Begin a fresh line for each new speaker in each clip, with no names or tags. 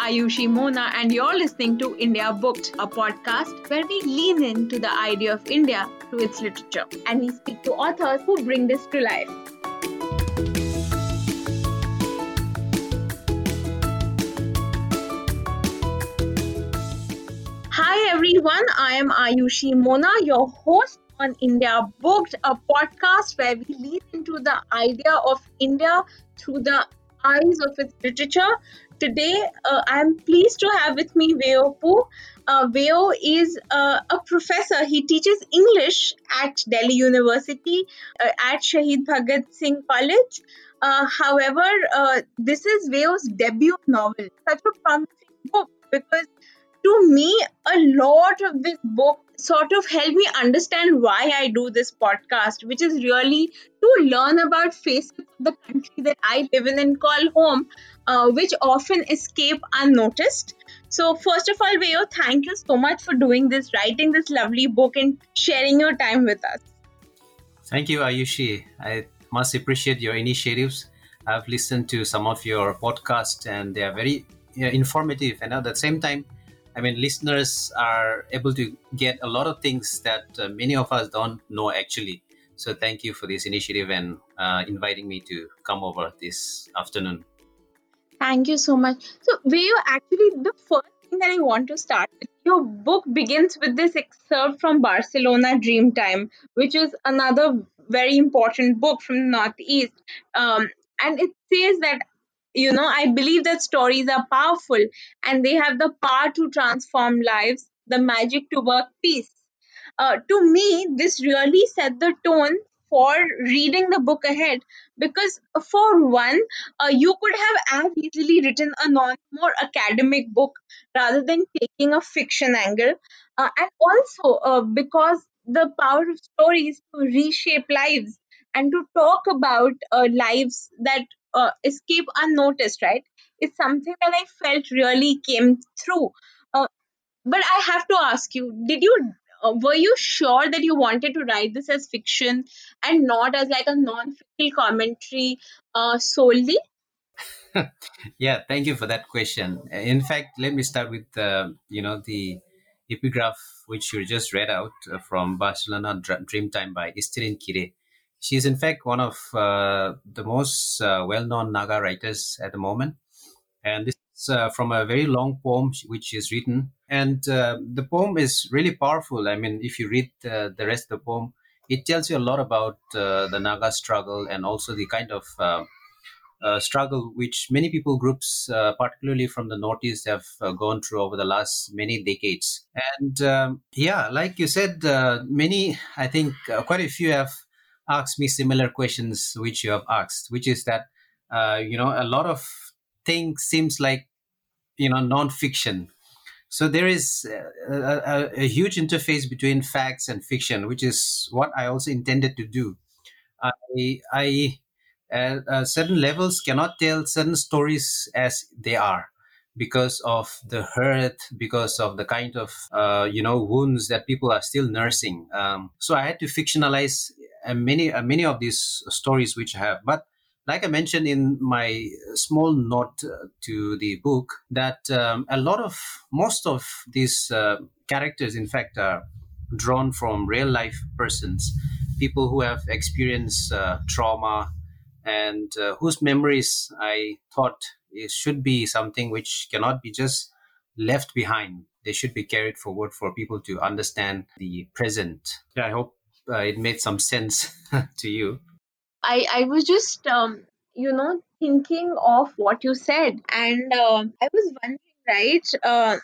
Ayushi Mona, and you're listening to India Booked, a podcast where we lean into the idea of India through its literature. And we speak to authors who bring this to life. Hi everyone, I am Ayushi Mona, your host on India Booked, a podcast where we lean into the idea of India through the eyes of its literature. Today, uh, I'm pleased to have with me Veio Pou. Uh, Veio is uh, a professor. He teaches English at Delhi University uh, at Shahid Bhagat Singh College. Uh, however, uh, this is Veio's debut novel. Such a promising book because to me, a lot of this book sort of helped me understand why I do this podcast, which is really to learn about faces of the country that I live in and call home, uh, which often escape unnoticed. So, first of all, Veio, thank you so much for doing this, writing this lovely book, and sharing your time with us.
Thank you, Ayushi. I must appreciate your initiatives. I've listened to some of your podcasts, and they are very informative, and at the same time, I mean, listeners are able to get a lot of things that uh, many of us don't know actually. So, thank you for this initiative and uh, inviting me to come over this afternoon.
Thank you so much. So, you actually, the first thing that I want to start with, your book begins with this excerpt from Barcelona Dreamtime, which is another very important book from the Northeast. Um, and it says that you know i believe that stories are powerful and they have the power to transform lives the magic to work peace. Uh, to me this really set the tone for reading the book ahead because for one uh, you could have as easily written a non more academic book rather than taking a fiction angle. Uh, and also uh, because the power of stories to reshape lives and to talk about uh, lives that uh, escape unnoticed, right? It's something that I felt really came through. Uh, but I have to ask you, did you uh, were you sure that you wanted to write this as fiction and not as like a non-fiction commentary uh, solely?
yeah, thank you for that question. In fact, let me start with uh, you know the epigraph which you just read out uh, from Barcelona Dreamtime by Easterine Kire. She's in fact one of uh, the most uh, well-known Naga writers at the moment, and this is uh, from a very long poem which is written. And uh, the poem is really powerful. I mean, if you read the rest of the poem, it tells you a lot about uh, the Naga struggle and also the kind of uh, struggle which many people groups, uh, particularly from the Northeast, have uh, gone through over the last many decades. And um, yeah, like you said, many, I think quite a few have asked me similar questions which you have asked, which is that uh, you know a lot of things seems like you know non-fiction. So there is a, a, a huge interface between facts and fiction, which is what I also intended to do. I, I at uh, certain levels cannot tell certain stories as they are because of the hurt, because of the kind of uh, you know wounds that people are still nursing. Um, so I had to fictionalize and many uh, many of these stories which I have. But like I mentioned in my small note uh, to the book, that um, a lot of most of these uh, characters, in fact, are drawn from real life persons, people who have experienced uh, trauma and uh, whose memories I thought it should be something which cannot be just left behind. They should be carried forward for people to understand the present. I hope uh, it made some sense to you.
I I was just um, you know thinking of what you said, and uh, I was wondering, right, uh,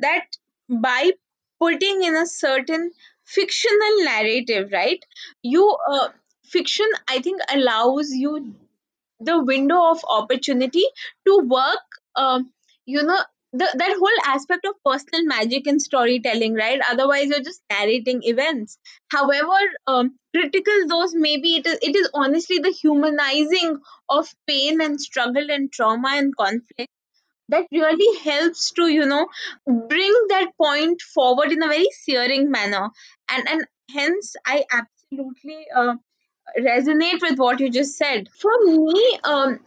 that by putting in a certain fictional narrative, right, you uh, fiction I think allows you the window of opportunity to work. Um, you know the, that whole aspect of personal magic in storytelling right? Otherwise you're just narrating events. However um, critical those maybe it is it is honestly the humanizing of pain and struggle and trauma and conflict that really helps to you know bring that point forward in a very searing manner. And and hence i absolutely uh, resonate with what you just said. For me um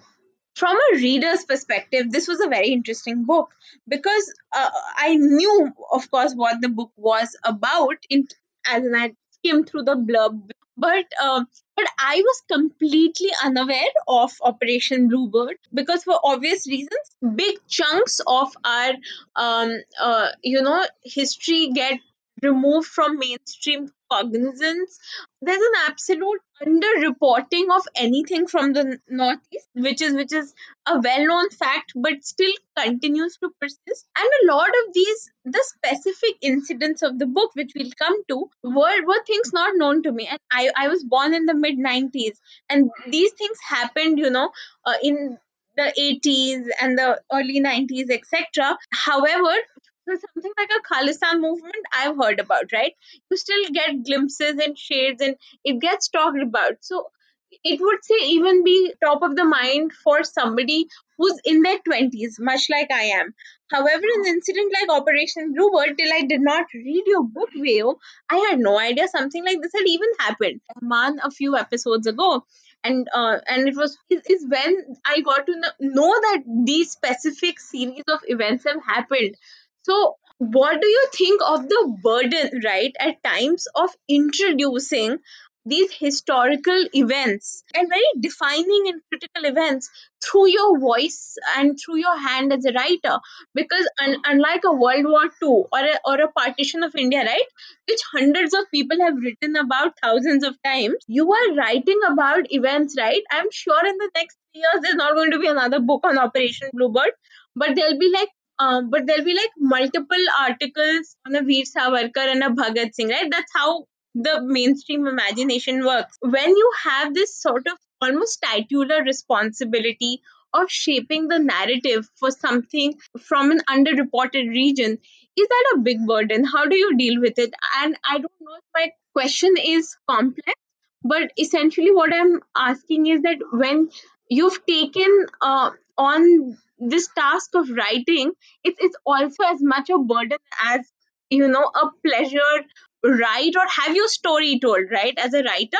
from a reader's perspective, this was a very interesting book because uh, I knew, of course, what the book was about in as in I skimmed through the blurb, but uh, but I was completely unaware of Operation Bluebird because, for obvious reasons, big chunks of our um, uh, you know history get removed from mainstream cognizance there's an absolute underreporting of anything from the northeast which is which is a well-known fact but still continues to persist. And a lot of these the specific incidents of the book which we'll come to were, were things not known to me. And i i was born in the mid 90s and these things happened you know uh, in the 80s and the early 90s etc however so something like a Khalistan movement I've heard about, right? You still get glimpses and shades and it gets talked about. So it would say even be top of the mind for somebody who's in their 20s, much like I am. However, an incident like Operation Bluebird, till I did not read your book, Veio, I had no idea something like this had even happened. a Man, a few episodes ago. And uh, and it was is, when I got to know that these specific series of events have happened. So, what do you think of the burden, right, at times of introducing these historical events and very defining and critical events through your voice and through your hand as a writer? Because un- unlike a World War II or a, or a partition of India, right, which hundreds of people have written about thousands of times, you are writing about events, right? I'm sure in the next years there's not going to be another book on Operation Bluebird, but there'll be like um, but there'll be like multiple articles on a Veer Savarkar and a Bhagat Singh, right? That's how the mainstream imagination works. When you have this sort of almost titular responsibility of shaping the narrative for something from an underreported region, is that a big burden? How do you deal with it? And I don't know if my question is complex, but essentially what I'm asking is that when you've taken uh, on this task of writing it's it's also as much a burden as you know a pleasure write or have your story told right as a writer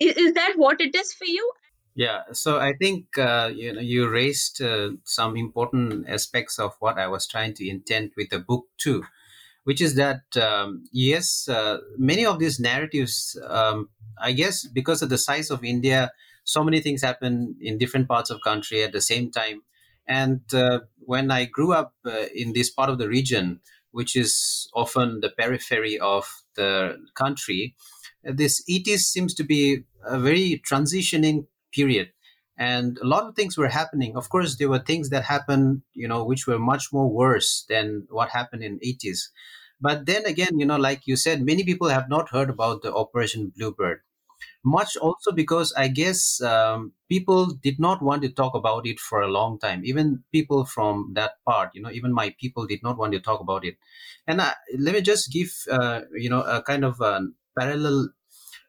is, is that what it is for you
Yeah, so I think uh, you know you raised uh, some important aspects of what I was trying to intend with the book too, which is that um, yes, uh, many of these narratives, um, I guess, because of the size of India, so many things happen in different parts of country at the same time. And uh, when I grew up uh, in this part of the region, which is often the periphery of the country, this 80s seems to be a very transitioning period. And a lot of things were happening. Of course there were things that happened you know which were much more worse than what happened in 80s but then again you know like you said many people have not heard about the operation bluebird much also because i guess um, people did not want to talk about it for a long time. Even people from that part you know even my people did not want to talk about it. And I, let me just give uh, you know a kind of a parallel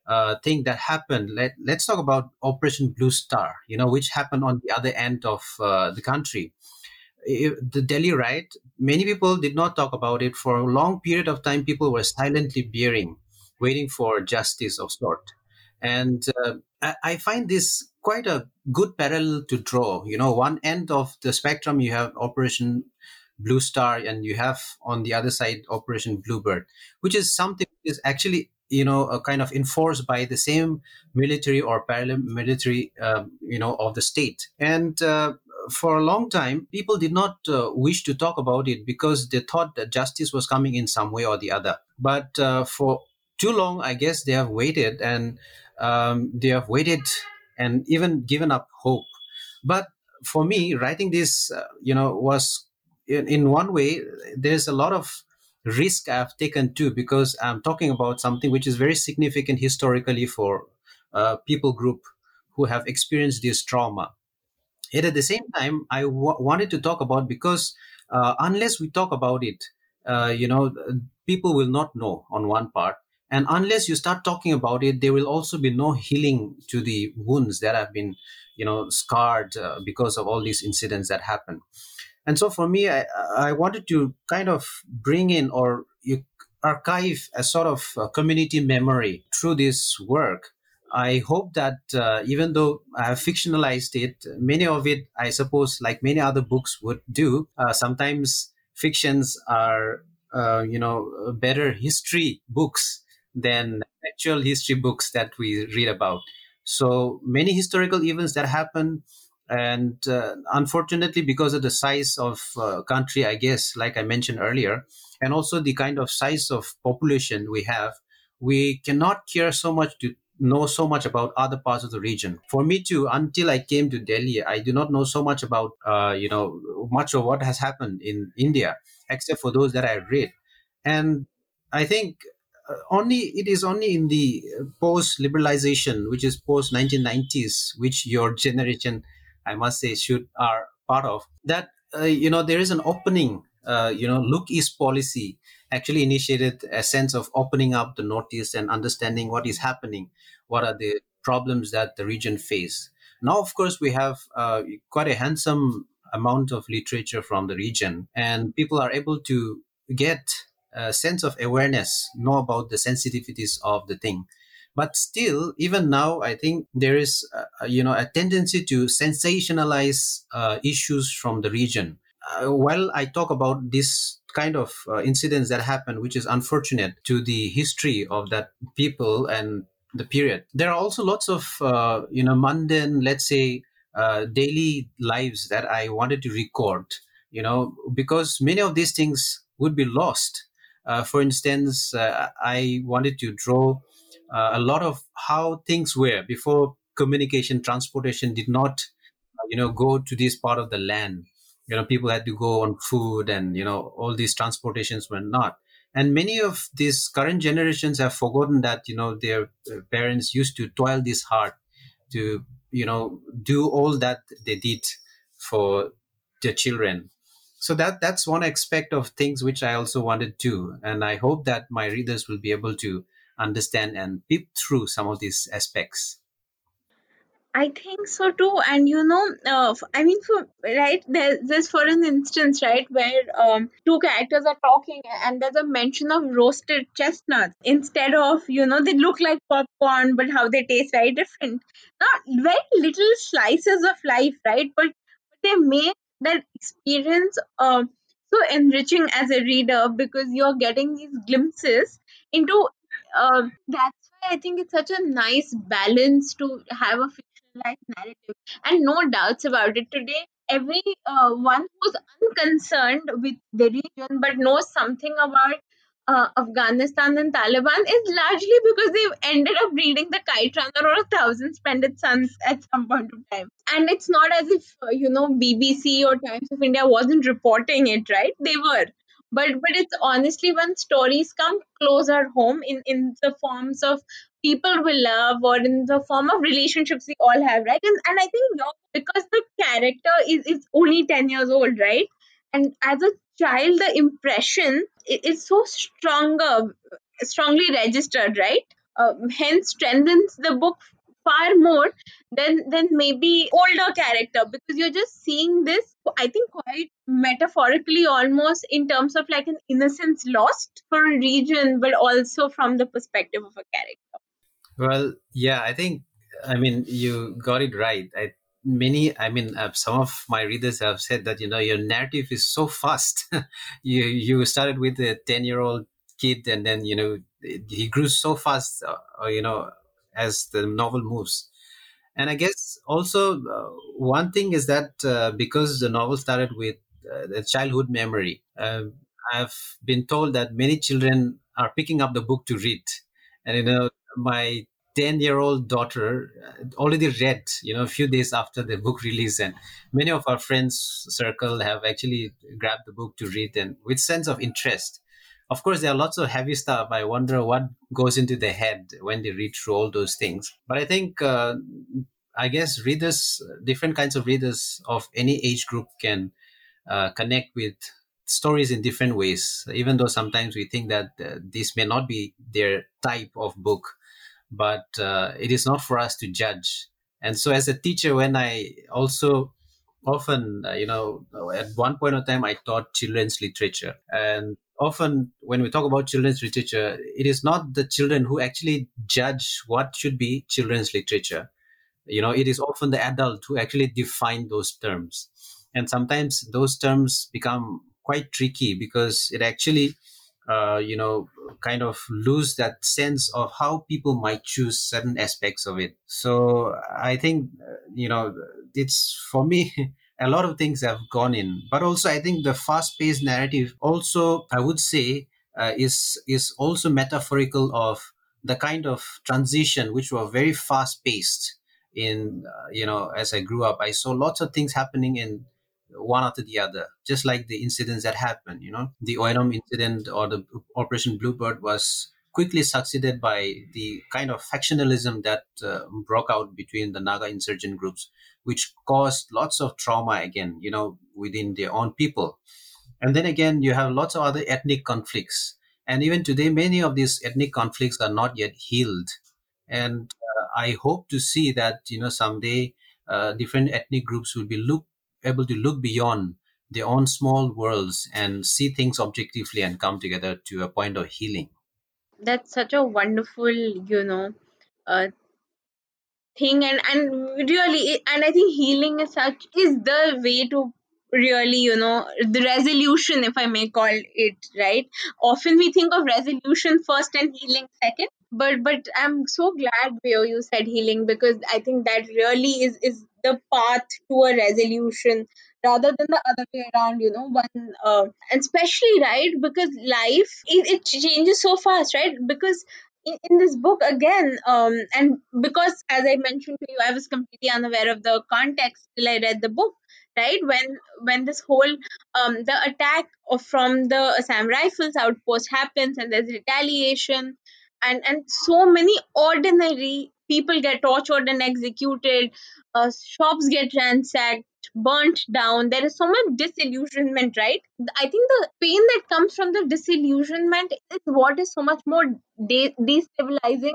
uh, thing that happened. Let, let's talk about operation blue star you know which happened on the other end of uh, the country. I- the delhi riot many people did not talk about it. For a long period of time people were silently bearing waiting for justice of sort and uh, I, find this quite a good parallel to draw. You know one end of the spectrum you have operation blue star and you have on the other side operation bluebird which is something is actually you know uh, kind of enforced by the same military or paramilitary um, you know of the state. And uh, for a long time people did not uh, wish to talk about it because they thought that justice was coming in some way or the other. But uh, for too long i guess they have waited and um, they have waited and even given up hope but for me writing this uh, you know was in, in one way there's a lot of risk i've taken too because i'm talking about something which is very significant historically for uh, people group who have experienced this trauma Yet at the same time, I w- wanted to talk about because uh, unless we talk about it, uh, you know, people will not know on one part. And unless you start talking about it, there will also be no healing to the wounds that have been, you know, scarred uh, because of all these incidents that happen. And so for me, I, I wanted to kind of bring in or you archive a sort of uh, community memory through this work I hope that uh, even though I have fictionalized it, many of it, I suppose, like many other books would do, uh, sometimes fictions are, uh, you know, better history books than actual history books that we read about. So many historical events that happen, and uh, unfortunately, because of the size of uh, country, I guess, like I mentioned earlier, and also the kind of size of population we have, we cannot care so much to know so much about other parts of the region. For me too, until I came to Delhi, I do not know so much about, uh, you know, much of what has happened in India, except for those that I read. And I think only it is only in the post liberalization, which is post 1990s, which your generation, I must say, should are part of that. Uh, you know, there is an opening. Uh, you know, look east policy actually initiated a sense of opening up the Northeast and understanding what is happening, what are the problems that the region face. Now, of course, we have uh, quite a handsome amount of literature from the region, and people are able to get sense of awareness, know about the sensitivities of the thing. But still, even now, I think there is, uh, you know, a tendency to sensationalize uh, issues from the region. Uh, while I talk about this kind of uh, incidents that happen, which is unfortunate to the history of that people and the period. There are also lots of uh, you know mundane, let's say, daily lives that I wanted to record. You know, because many of these things would be lost. Uh, for instance, uh, I wanted to draw uh, a lot of how things were before communication, transportation did not, you know, go to this part of the land. You know people had to go on food and you know all these transportations were not. And many of these current generations have forgotten that you know their uh, parents used to toil this hard to you know do all that they did for their children so that that's one aspect of things which i also wanted to and i hope that my readers will be able to understand and peep through some of these aspects
I think so too. And you know, uh, I mean, for right there, there's for an instance, right, where um, two characters are talking and there's a mention of roasted chestnuts instead of, you know, they look like popcorn, but how they taste very different. Not very little slices of life, right? But they make that experience um so enriching as a reader because you're getting these glimpses into. Uh, that's why I think it's such a nice balance to have a fictionalized narrative, and no doubts about it. Today, every uh, one who's unconcerned with the region but knows something about uh, Afghanistan and Taliban is largely because they've ended up reading the Kite Runner or A Thousand Splendid Suns at some point of time. And it's not as if, uh, you know, BBC or Times of India wasn't reporting it, right? They were. But, but it's honestly when stories come closer home in, in the forms of people we love or in the form of relationships we all have, right? And, and I think because the character is, is only 10 years old, right? And as a child, the impression is so stronger, strongly registered, right? Uh, hence strengthens the book far more than than maybe older character because you're just seeing this i think quite metaphorically almost in terms of like an innocence lost for a region but also from the perspective of a character
Well, yeah, I think, I mean, you got it right. I, many, I mean, uh, some of my readers have said that, you know, your narrative is so fast. you, you started with a 10 year old kid and then, you know, he grew so fast, uh, uh, you know, as the novel moves. And I guess also uh, one thing is that uh, because the novel started with uh, the childhood memory, uh, I've been told that many children are picking up the book to read. And, you know, my 10 year old daughter uh, already read, you know, a few days after the book release. And many of our friends circle have actually grabbed the book to read and with sense of interest. Of course, there are lots of heavy stuff. I wonder what goes into their head when they read through all those things. But I think uh, I guess readers, different kinds of readers of any age group can uh, connect with stories in different ways, even though sometimes we think that uh, this may not be their type of book, but uh, it is not for us to judge. And so, as a teacher, when I also often, uh, you know, at one point of time, I taught children's literature. And often, when we talk about children's literature, it is not the children who actually judge what should be children's literature. You know, it is often the adult who actually define those terms. And sometimes those terms become quite tricky because it actually uh, you know, kind of lose that sense of how people might choose certain aspects of it. So I think, uh, you know, it's for me. A lot of things have gone in, but also I think the fast-paced narrative also, I would say, uh, is is also metaphorical of the kind of transition which were very fast-paced. In uh, you know, as I grew up, I saw lots of things happening in one after the other, just like the incidents that happened. You know, the Oinam incident or the Operation Bluebird was quickly succeeded by the kind of factionalism that uh, broke out between the Naga insurgent groups, which caused lots of trauma again, you know, within their own people. And then again, you have lots of other ethnic conflicts. And even today, many of these ethnic conflicts are not yet healed. And uh, I hope to see that, you know, someday uh, different ethnic groups will be looked able to look beyond their own small worlds and see things objectively and come together to a point of healing.
That's such a wonderful, you know, uh, thing, and and really, and I think healing is such is the way to really, you know, the resolution, if I may call it, right? Often we think of resolution first and healing second, but but I'm so glad Veio you said healing because I think that really is is the path to a resolution rather than the other way around you know one uh, and especially right because life it, it changes so fast right? Because in, in this book again um and because as i mentioned to you i was completely unaware of the context till i read the book right? When when this whole um the attack of from the assam rifles outpost happens and there's retaliation and and so many ordinary people get tortured and executed. Uh, shops get ransacked burnt down. There is so much disillusionment right? I think the pain that comes from the disillusionment is what is so much more de- destabilizing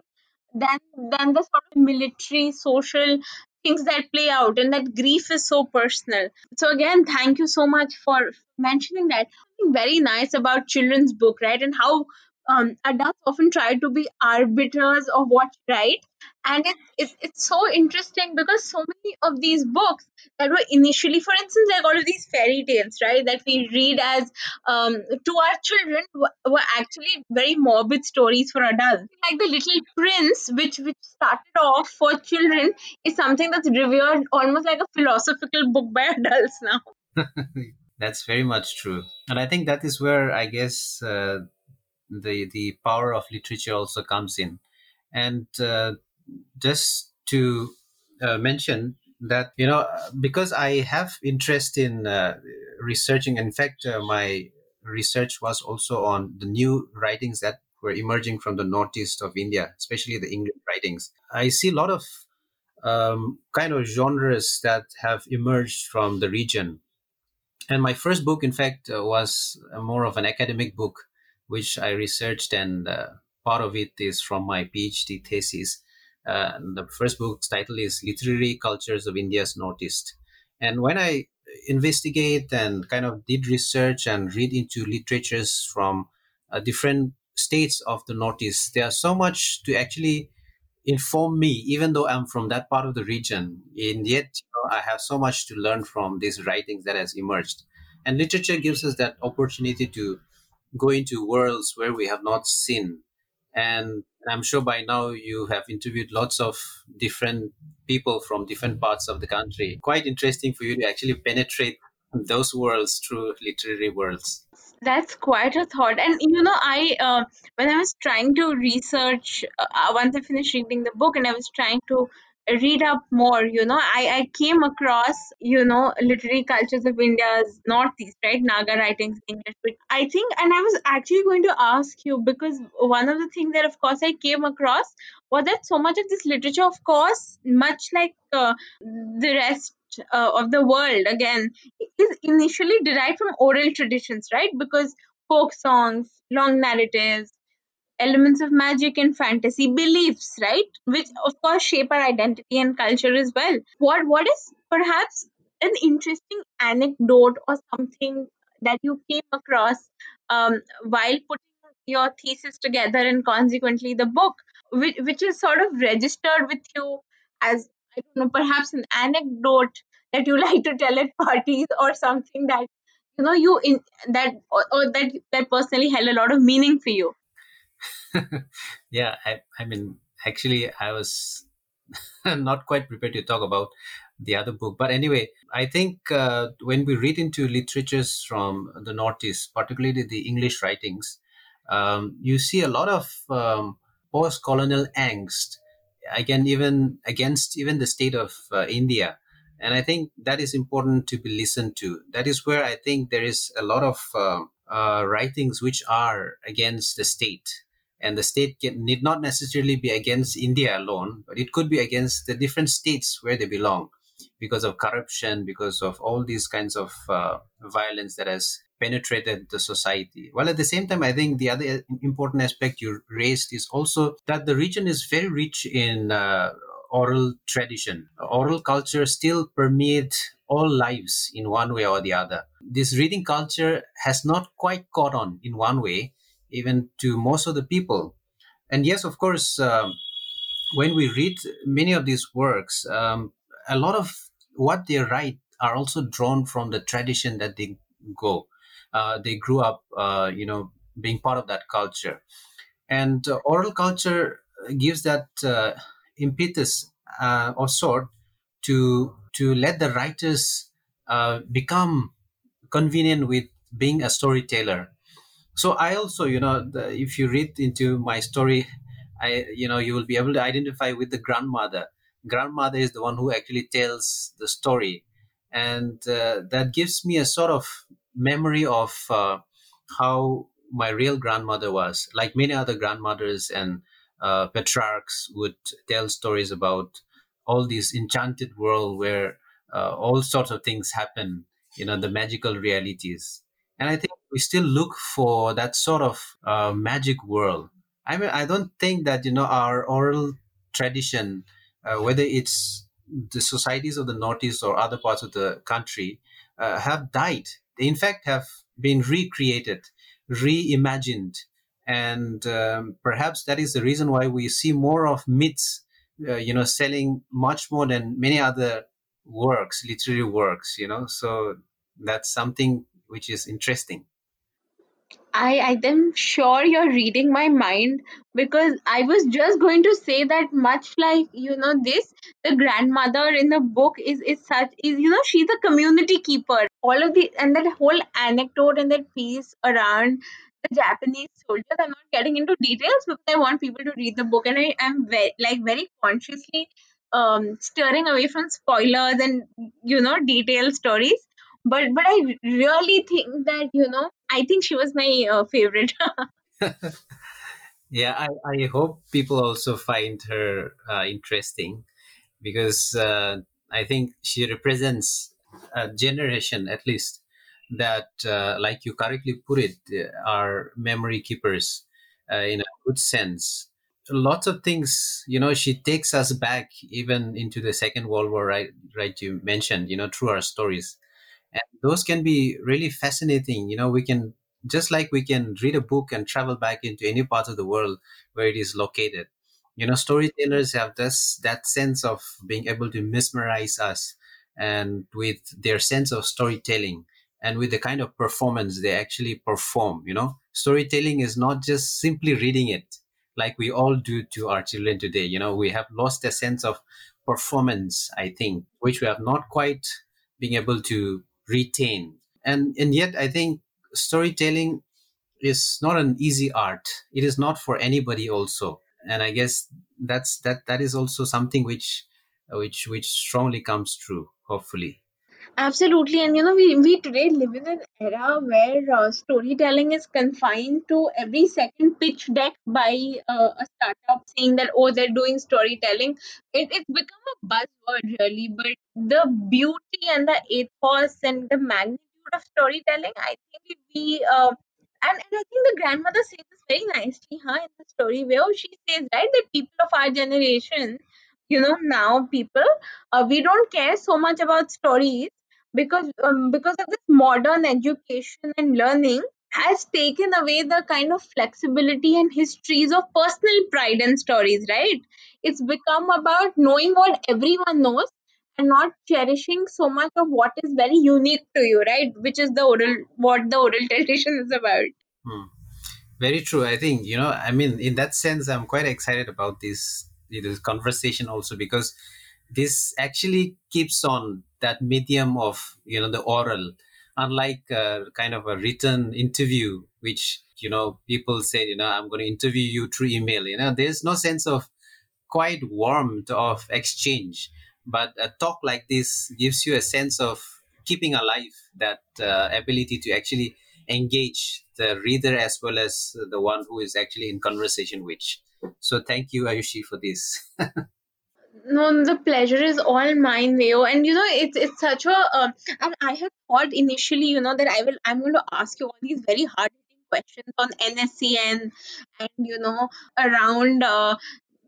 than than the sort of military social things that play out and that grief is so personal. So again thank you so much for mentioning that. Very nice about children's book right? And how um, adults often try to be arbiters of what's right. And it's, it's it's so interesting because so many of these books that were initially for instance like all of these fairy tales right that we read as um, to our children were actually very morbid stories for adults. Like the little prince which which started off for children is something that's revered almost like a philosophical book by adults now.
That's very much true. And I think that is where I guess uh, the the power of literature also comes in. And uh, just to uh, mention that you know because I have interest in uh, researching. In fact, uh, my research was also on the new writings that were emerging from the northeast of India, especially the English writings. I see a lot of um, kind of genres that have emerged from the region and my first book, in fact, uh, was more of an academic book, which I researched, and uh, part of it is from my PhD thesis. Uh, the first book's title is Literary Cultures of India's Northeast. And when I investigate and kind of did research and read into literatures from uh, different states of the Northeast, there's so much to actually inform me, even though I'm from that part of the region. And yet, you know, I have so much to learn from these writings that has emerged. And literature gives us that opportunity to go into worlds where we have not seen. And I'm sure by now you have interviewed lots of different people from different parts of the country. Quite interesting for you to actually penetrate those worlds through literary worlds.
That's quite a thought. And you know, I uh, when I was trying to research uh, once I finished reading the book and I was trying to read up more, you know, I, I came across, you know, literary cultures of India's Northeast, right? Naga writings in English. But I think, and I was actually going to ask you because one of the things that, of course, I came across was that so much of this literature, of course, much like uh, the rest uh, of the world again is initially derived from oral traditions right because folk songs long narratives elements of magic and fantasy beliefs right? Which of course shape our identity and culture as well. What what is perhaps an interesting anecdote or something that you came across um, while putting your thesis together and consequently the book, which, which is sort of registered with you as, I don't know, perhaps an anecdote that you like to tell at parties or something that you know you in that or, or that that personally held a lot of meaning for you
yeah, I, I mean, actually, I was not quite prepared to talk about the other book. But anyway, I think uh, when we read into literatures from the Northeast, particularly the English writings, um, you see a lot of um, post-colonial angst. Again, even against even the state of uh, India, and I think that is important to be listened to. That is where I think there is a lot of uh, uh, writings which are against the state and the state can, need not necessarily be against India alone, but it could be against the different states where they belong because of corruption, because of all these kinds of uh, violence that has penetrated the society. While at the same time, I think the other important aspect you raised is also that the region is very rich in uh, oral tradition. Oral culture still permeates all lives in one way or the other. This reading culture has not quite caught on in one way, even to most of the people. And yes, of course, um, when we read many of these works, um, a lot of what they write are also drawn from the tradition that they go. Uh, they grew up, uh, you know, being part of that culture. And uh, oral culture gives that uh, impetus uh, or sort to to let the writers uh, become convenient with being a storyteller so i also you know the, if you read into my story i you know you will be able to identify with the grandmother. Grandmother is the one who actually tells the story. And uh, that gives me a sort of memory of uh, how my real grandmother was like many other grandmothers and uh, patriarchs would tell stories about all this enchanted world where uh, all sorts of things happen you know the magical realities. And i think we still look for that sort of uh, magic world. I mean, I don't think that you know our oral tradition, uh, whether it's the societies of the Northeast or other parts of the country, uh, have died. They, in fact, have been recreated, reimagined, and um, perhaps that is the reason why we see more of myths, uh, you know, selling much more than many other works, literary works. You know, so that's something which is interesting.
I, I am sure you're reading my mind because I was just going to say that much like you know this the grandmother in the book is is such is you know she's a community keeper. All of the and that whole anecdote and that piece around the Japanese soldiers I'm not getting into details because I want people to read the book and I am very like very consciously um steering away from spoilers and you know detailed stories. But but I really think that you know I think she was my uh, favorite.
Yeah, I, I hope people also find her uh, interesting because uh, I think she represents a generation, at least, that, uh, like you correctly put it, uh, are memory keepers uh, in a good sense. Lots of things, you know, she takes us back even into the Second World War, right? Right, you mentioned, you know, through our stories and those can be really fascinating you know we can just like we can read a book and travel back into any part of the world where it is located. You know storytellers have this that sense of being able to mesmerize us and with their sense of storytelling and with the kind of performance they actually perform you know. Storytelling is not just simply reading it like we all do to our children today you know. We have lost a sense of performance i think which we have not quite being able to retain and and yet i think storytelling is not an easy art. It is not for anybody also. And i guess that's that that is also something which which which strongly comes true hopefully
Absolutely, and you know, we, we today live in an era where uh, storytelling is confined to every second pitch deck by uh, a startup saying that, oh, they're doing storytelling. It, it's become a buzzword, really, but the beauty and the ethos and the magnitude of storytelling, I think we, uh, and, and I think the grandmother says this very nicely, huh, in the story where she says, right, that people of our generation, you know, now people, uh, we don't care so much about stories because um, because of this modern education and learning has taken away the kind of flexibility and histories of personal pride and stories right it's become about knowing what everyone knows and not cherishing so much of what is very unique to you right which is the oral what the oral tradition is about
Hmm. Very true. I think, you know, I mean, in that sense, I'm quite excited about this, this conversation also because this actually keeps on that medium of, you know, the oral, unlike uh, kind of a written interview, which, you know, people say, you know, I'm going to interview you through email. You know, there's no sense of quite warmth of exchange. But a talk like this gives you a sense of keeping alive that uh, ability to actually engage the reader as well as the one who is actually in conversation with. So thank you, Ayushi, for this.
No, the pleasure is all mine, Veio. And you know, it's it's such a. Uh, and I had thought initially, you know, that I will. I'm going to ask you all these very hard questions on NSCN, and you know, around uh,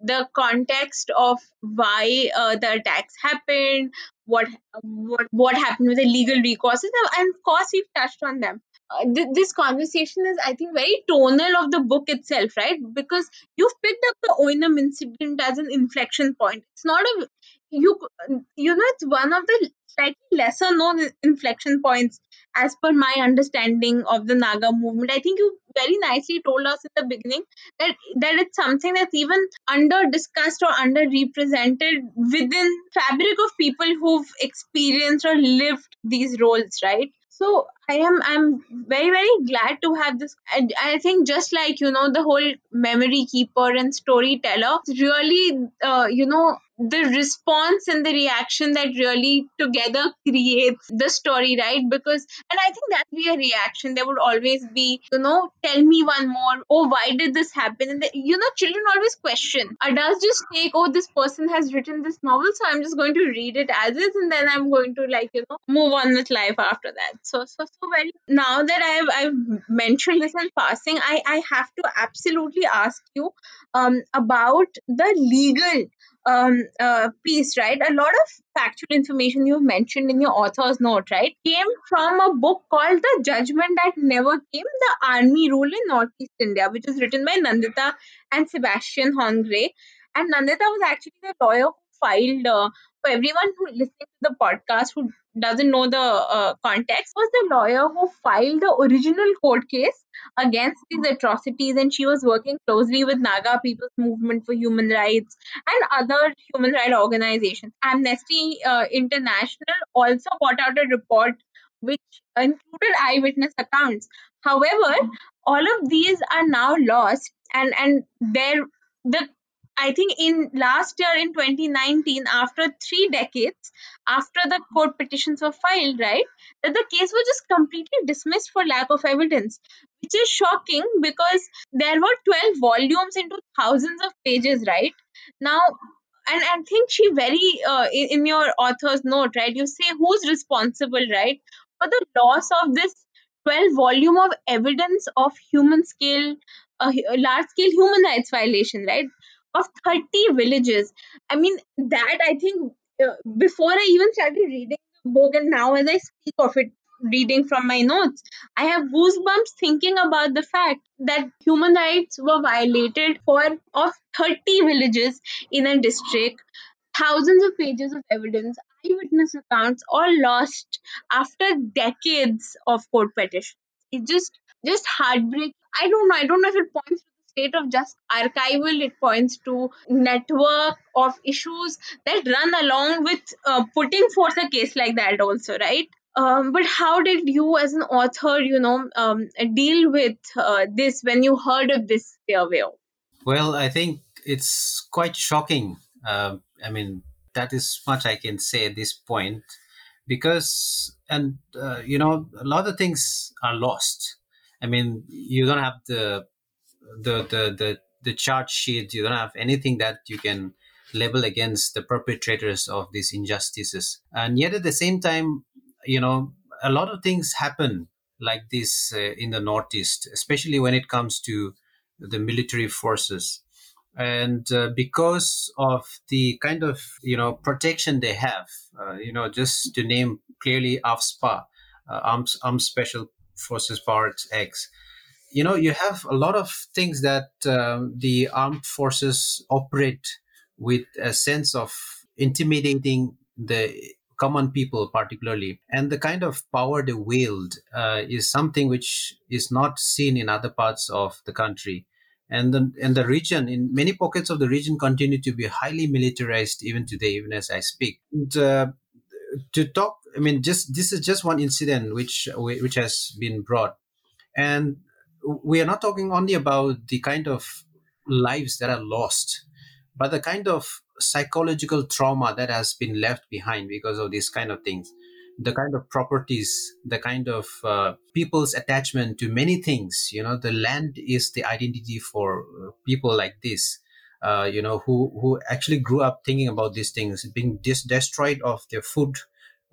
the context of why uh, the attacks happened, what what what happened with the legal recourse, and and of course we've touched on them. Uh, th- this conversation is, I think, very tonal of the book itself, right? Because you've picked up the Oinam incident as an inflection point. It's not a you you know it's one of the slightly lesser known inflection points as per my understanding of the Naga movement. I think you very nicely told us in the beginning that that it's something that's even under discussed or under represented within fabric of people who've experienced or lived these roles, right? So I am I'm very very glad to have this. I, I think just like you know the whole memory keeper and storyteller, really uh, you know the response and the reaction that really together creates the story, right? Because and I think that be a reaction. There would always be you know tell me one more. Oh, why did this happen? And the, you know children always question. Adults just take oh this person has written this novel, so I'm just going to read it as is, and then I'm going to like you know move on with life after that. So so so very now that I've I've mentioned this in passing, I I have to absolutely ask you um about the legal um uh, piece right? A lot of factual information you've mentioned in your author's note right came from a book called the judgment that never came the army rule in northeast india which is written by nandita and sebastian Hongray. And nandita was actually the lawyer who filed uh, for everyone who listening to the podcast who doesn't know the uh, context was the lawyer who filed the original court case against these atrocities and she was working closely with naga people's movement for human rights and other human rights organizations. Amnesty uh, international also got out a report which included eyewitness accounts. However all of these are now lost and and there the I think in last year in 2019, after three decades, after the court petitions were filed, right, that the case was just completely dismissed for lack of evidence, which is shocking because there were 12 volumes into thousands of pages, right? Now, and I think she very, uh, in, in your author's note, right, you say who's responsible, right, for the loss of this 12 volume of evidence of human scale, uh, large scale human rights violation, right? Of 30 villages. I mean, that I think uh, before I even started reading the book, and now as I speak of it, reading from my notes, I have goosebumps thinking about the fact that human rights were violated for of 30 villages in a district, thousands of pages of evidence, eyewitness accounts, all lost after decades of court petitions. It just just heartbreak. I don't know. I don't know if it points to state of just archival. It points to network of issues that run along with uh, putting forth a case like that. Also, right? Um, but how did you, as an author, you know, um, deal with uh, this when you heard of this survey?
Well, I think it's quite shocking. Uh, I mean, that is much I can say at this point because, and, uh, you know, a lot of things are lost. I mean, you don't have the the the the, the charge sheet. You don't have anything that you can label against the perpetrators of these injustices. And yet, at the same time, you know, a lot of things happen like this uh, in the Northeast, especially when it comes to the military forces. and uh, because of the kind of you know protection they have uh, you know just to name clearly AFSPA uh, arms armed special forces part x you know you have a lot of things that um, the armed forces operate with a sense of intimidating the common people particularly. And the kind of power they wield uh, is something which is not seen in other parts of the country. And the, and the region in many pockets of the region continue to be highly militarized even today even as i speak. And, uh, to talk i mean just this is just one incident which which has been brought. And we are not talking only about the kind of lives that are lost but the kind of psychological trauma that has been left behind because of these kind of things. The kind of properties the kind of uh, people's attachment to many things you know the land is the identity for uh, people like this uh, you know who who actually grew up thinking about these things being dis- destroyed of their food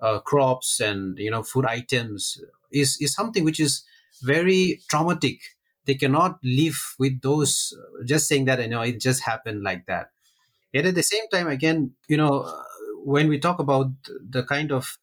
uh, crops and you know food items is is something which is very traumatic they cannot live with those just saying that you know it just happened like that Yet at the same time, again, you know, when we talk about the kind of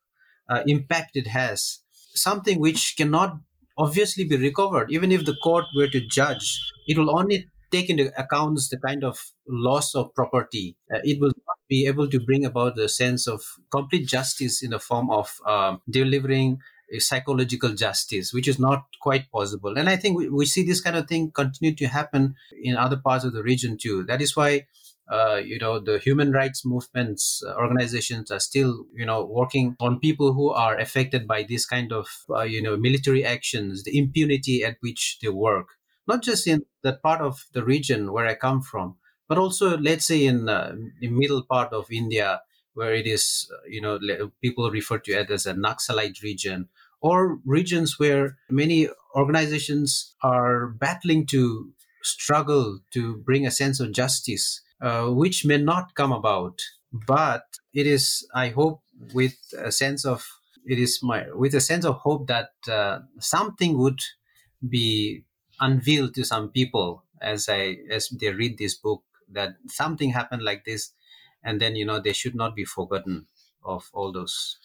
uh, impact it has, something which cannot obviously be recovered, even if the court were to judge, it will only take into accounts the kind of loss of property. Uh, it will not be able to bring about the sense of complete justice in the form of um, delivering psychological justice, which is not quite possible. And I think we, we see this kind of thing continue to happen in other parts of the region too. That is why uh, you know the human rights movements uh, organizations are still you know working on people who are affected by this kind of uh, you know military actions the impunity at which they work not just in that part of the region where i come from but also let's say in uh, the middle part of india where it is you know people refer to it as a naxalite region or regions where many organizations are battling to struggle to bring a sense of justice uh, which may not come about but it is i hope with a sense of it is my with a sense of hope that uh, something would be unveiled to some people as i as they read this book that something happened like this and then you know they should not be forgotten of all those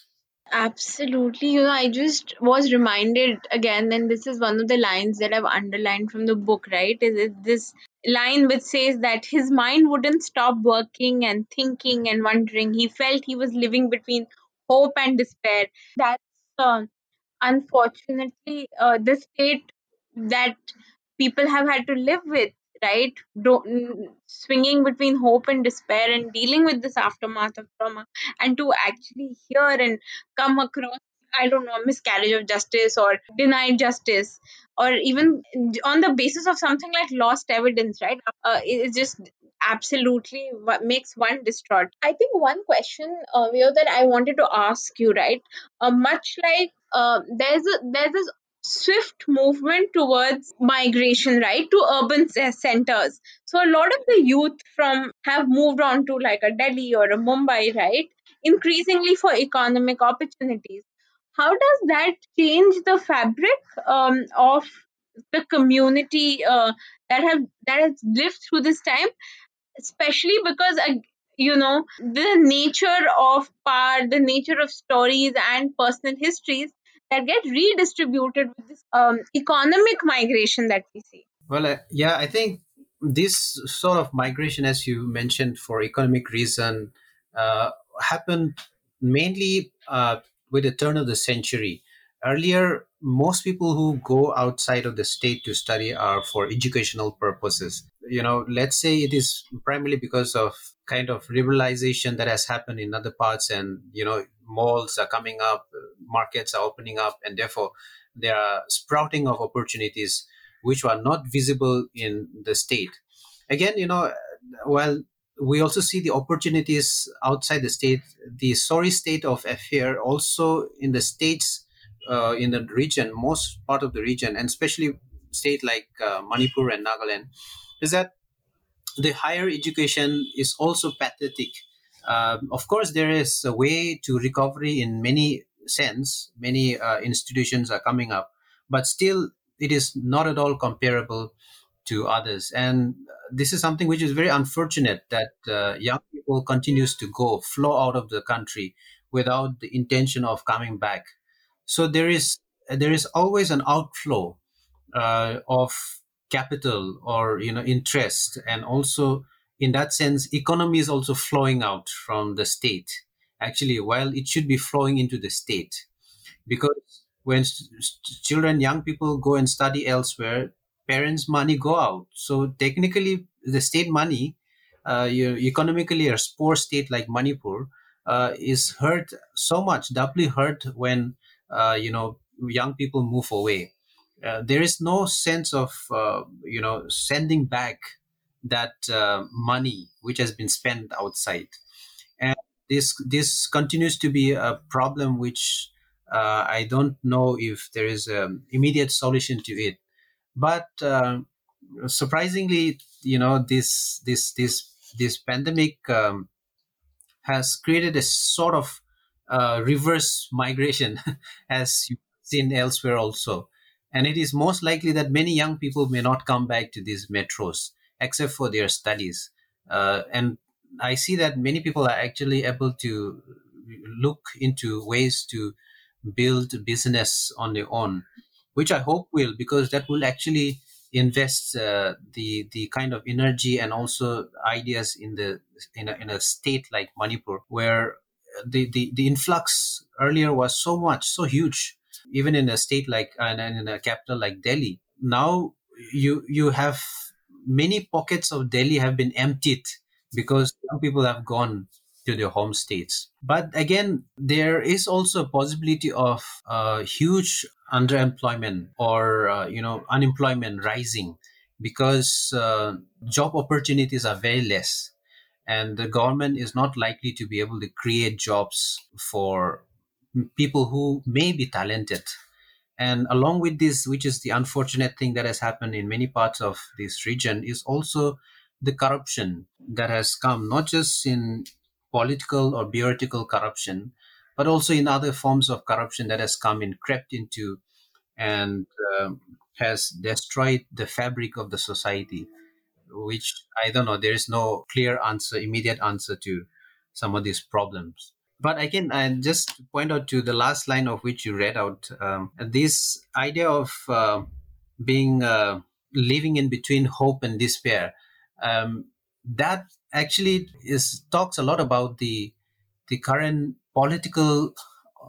Absolutely. You know, I just was reminded again, and this is one of the lines that I've underlined from the book, right? Is it this line which says that his mind wouldn't stop working and thinking and wondering. He felt he was living between hope and despair. That's uh, unfortunately uh, the state that people have had to live with right? Do- mm, swinging between hope and despair and dealing with this aftermath of trauma and to actually hear and come across i don't know miscarriage of justice or denied justice or even on the basis of something like lost evidence right? Uh, it's just absolutely makes one distraught. I think one question uh, Veio, that i wanted to ask you right? Uh, much like uh, there's a there's this swift movement towards migration right to urban centers. So a lot of the youth from have moved on to like a delhi or a mumbai right increasingly for economic opportunities. How does that change the fabric um, of the community uh, that have that has lived through this time? Especially because uh, you know the nature of power the nature of stories and personal histories that get redistributed with this um, economic migration that we see
Well, uh, yeah, I think this sort of migration, as you mentioned, for economic reason, uh, happened mainly uh, with the turn of the century. Earlier, most people who go outside of the state to study are for educational purposes. You know, let's say it is primarily because of kind of liberalization that has happened in other parts, and you know, malls are coming up, markets are opening up, and therefore there are sprouting of opportunities which were not visible in the state. Again, you know, while we also see the opportunities outside the state, the sorry state of affair also in the states, uh, in the region, most part of the region, and especially state like uh, Manipur and Nagaland, is that the higher education is also pathetic. Um, of course, there is a way to recovery in many sense. Many uh, institutions are coming up, but still, it is not at all comparable to others. And this is something which is very unfortunate that uh, young people continues to go flow out of the country without the intention of coming back. So there is there is always an outflow uh, of capital or you know interest, and also in that sense, economy is also flowing out from the state. Actually, while it should be flowing into the state, because when children, young people go and study elsewhere, parents' money go out. So technically, the state money, uh, you economically a poor state like Manipur, uh, is hurt so much, doubly hurt when uh, you know young people move away. Uh, there is no sense of uh, you know sending back that uh, money which has been spent outside, and this this continues to be a problem which uh, I don't know if there is an immediate solution to it. But uh, surprisingly, you know, this this this this pandemic um, has created a sort of uh, reverse migration, as you've seen elsewhere also. And it is most likely that many young people may not come back to these metros except for their studies. Uh, and I see that many people are actually able to look into ways to build business on their own, which I hope will, because that will actually invest uh, the the kind of energy and also ideas in the in a, in a state like Manipur, where the, the the influx earlier was so much so huge, even in a state like and in a capital like Delhi. Now you you have many pockets of Delhi have been emptied because young people have gone to their home states. But again, there is also a possibility of uh, huge underemployment or uh, you know unemployment rising because uh, job opportunities are very less and the government is not likely to be able to create jobs for people who may be talented and along with this which is the unfortunate thing that has happened in many parts of this region is also the corruption that has come not just in political or bureaucratic corruption, but also in other forms of corruption that has come and crept into, and um, has destroyed the fabric of the society. Which I don't know. There is no clear answer, immediate answer to some of these problems. But I just point out to the last line of which you read out um, this idea of uh, being uh, living in between hope and despair. Um, that actually is talks a lot about the the current political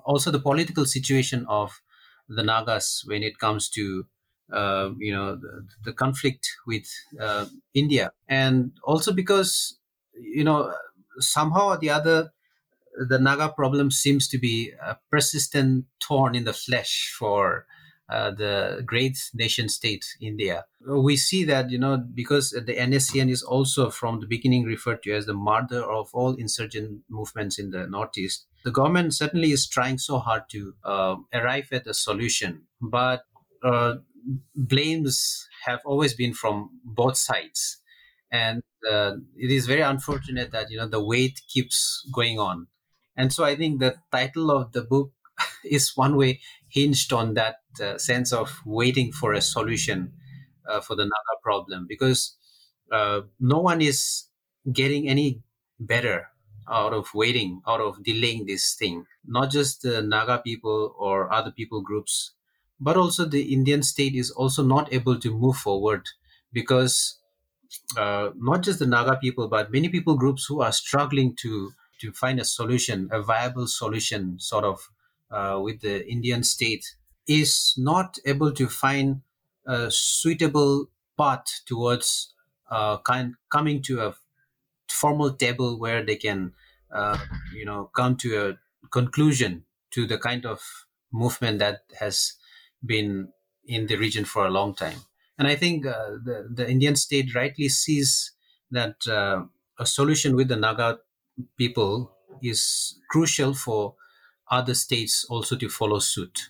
also the political situation of the Nagas when it comes to uh, you know the, the conflict with uh, India, and also because you know somehow or the other the Naga problem seems to be a persistent thorn in the flesh for uh, the great nation state India. We see that you know because the NSCN is also from the beginning referred to as the mother of all insurgent movements in the northeast. The government certainly is trying so hard to uh, arrive at a solution, but uh, blames have always been from both sides, and uh, it is very unfortunate that you know the wait keeps going on. And so I think the title of the book is one way hinged on that uh, sense of waiting for a solution uh, for the Naga problem because uh, no one is getting any better out of waiting, out of delaying this thing. Not just the Naga people or other people groups, but also the Indian state is also not able to move forward because uh, not just the Naga people, but many people groups who are struggling to to find a solution, a viable solution, sort of uh, with the Indian state is not able to find a suitable path towards uh, kind, coming to a formal table where they can, uh, you know, come to a conclusion to the kind of movement that has been in the region for a long time. And I think uh, the, the Indian state rightly sees that uh, a solution with the Naga people is crucial for other states also to follow suit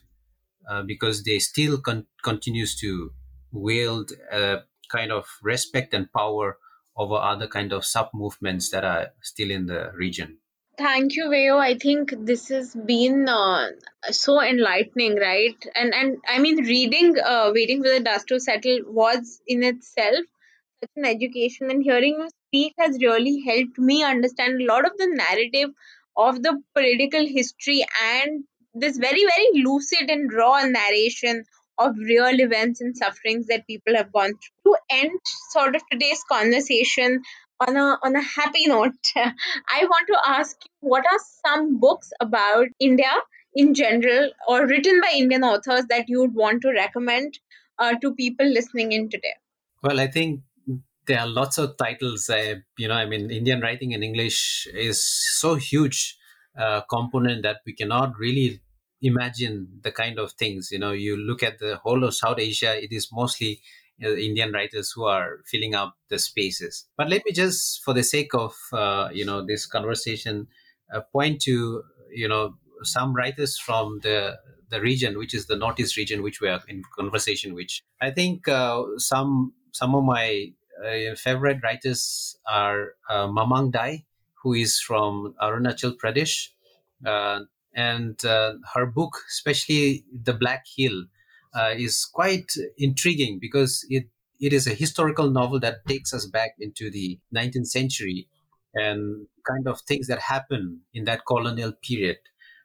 uh, because they still con- continues to wield a kind of respect and power over other kind of sub movements that are still in the region
Thank you, Veio. I think this has been uh, so enlightening, right? And and I mean, reading uh, "Waiting for the Dust to Settle" was in itself such an education, and hearing you speak has really helped me understand a lot of the narrative of the political history and this very very lucid and raw narration of real events and sufferings that people have gone through. To end sort of today's conversation on a on a happy note, I want to ask you what are some books about India in general or written by Indian authors that you would want to recommend uh, to people listening in today?
Well, I think there are lots of titles. Uh, you know, I mean, Indian writing in English is so huge uh, component that we cannot really imagine the kind of things. You know, you look at the whole of South Asia; it is mostly you know, Indian writers who are filling up the spaces. But let me just, for the sake of uh, you know this conversation, uh, point to you know some writers from the the region, which is the Northeast region, which we are in conversation. Which I think uh, some some of my uh, favorite writers are uh, Mamang Dai, who is from Arunachal Pradesh, uh, and uh, her book, especially The Black Hill, uh, is quite intriguing because it it is a historical novel that takes us back into the 19th century and kind of things that happen in that colonial period.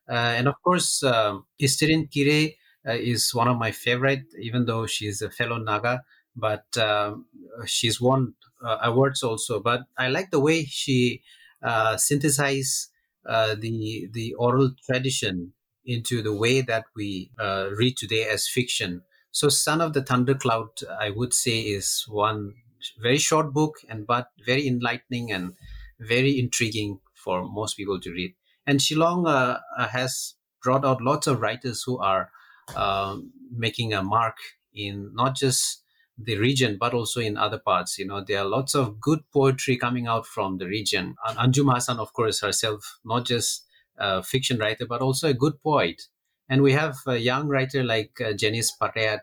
And of course, um, Easterine Kire is one of my favorite, even though she's a fellow Naga but um, she's won uh, awards also. But I like the way she uh, synthesizes uh, the the oral tradition into the way that we uh, read today as fiction. So, Son of the Thundercloud, I would say, is one very short book and but very enlightening and very intriguing for most people to read. And Shillong uh, uh, has brought out lots of writers who are um, making a mark in not just the region, but also in other parts. You know, there are lots of good poetry coming out from the region. And Anjum Hasan, of course, herself, not just a fiction writer, but also a good poet. And we have a young writer like uh, Janice Pariat,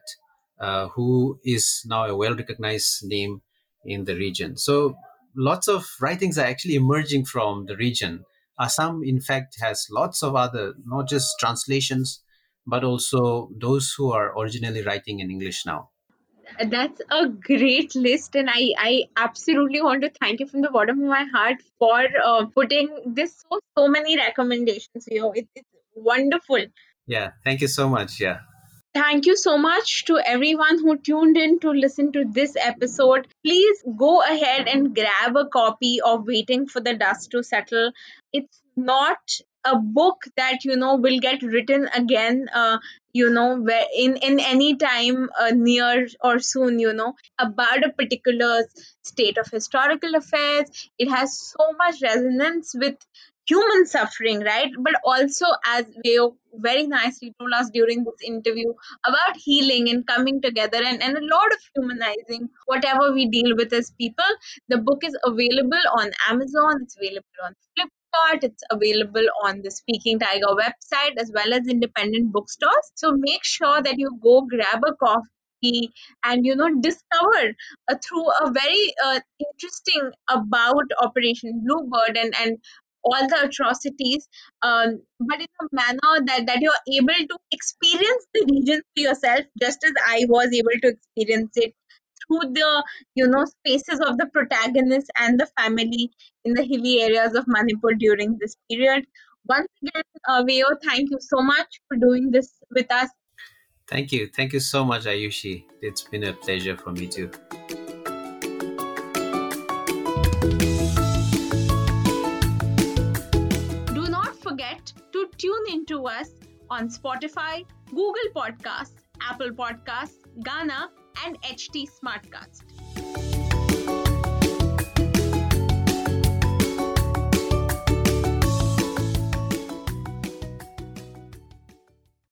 uh, who is now a well recognized name in the region. So lots of writings are actually emerging from the region. Assam, in fact, has lots of other, not just translations, but also those who are originally writing in English now.
That's a great list, and I, I absolutely want to thank you from the bottom of my heart for uh, putting this so so many recommendations. You know, it, it's wonderful.
Yeah, thank you so much. Yeah.
Thank you so much to everyone who tuned in to listen to this episode. Please go ahead and grab a copy of Waiting for the Dust to Settle. It's not a book that you know will get written again uh, you know where in in any time uh, near or soon you know about a particular state of historical affairs. It has so much resonance with human suffering right? But also as Veio very nicely told us during this interview about healing and coming together and, and a lot of humanizing whatever we deal with as people the book is available on amazon it's available on flip it's available on the Speaking Tiger website as well as independent bookstores. So make sure that you go grab a coffee and you know discover uh, through a very uh, interesting about Operation Bluebird and and all the atrocities, um, but in a manner that, that you're able to experience the region for yourself, just as I was able to experience it the you know spaces of the protagonist and the family in the hilly areas of Manipur during this period. Once again, uh, Veio, thank you so much for doing this with us.
Thank you. Thank you so much, Ayushi. It's been a pleasure for me too.
Do not forget to tune into us on Spotify, Google Podcasts, Apple Podcasts, Gaana, and HT Smartcast.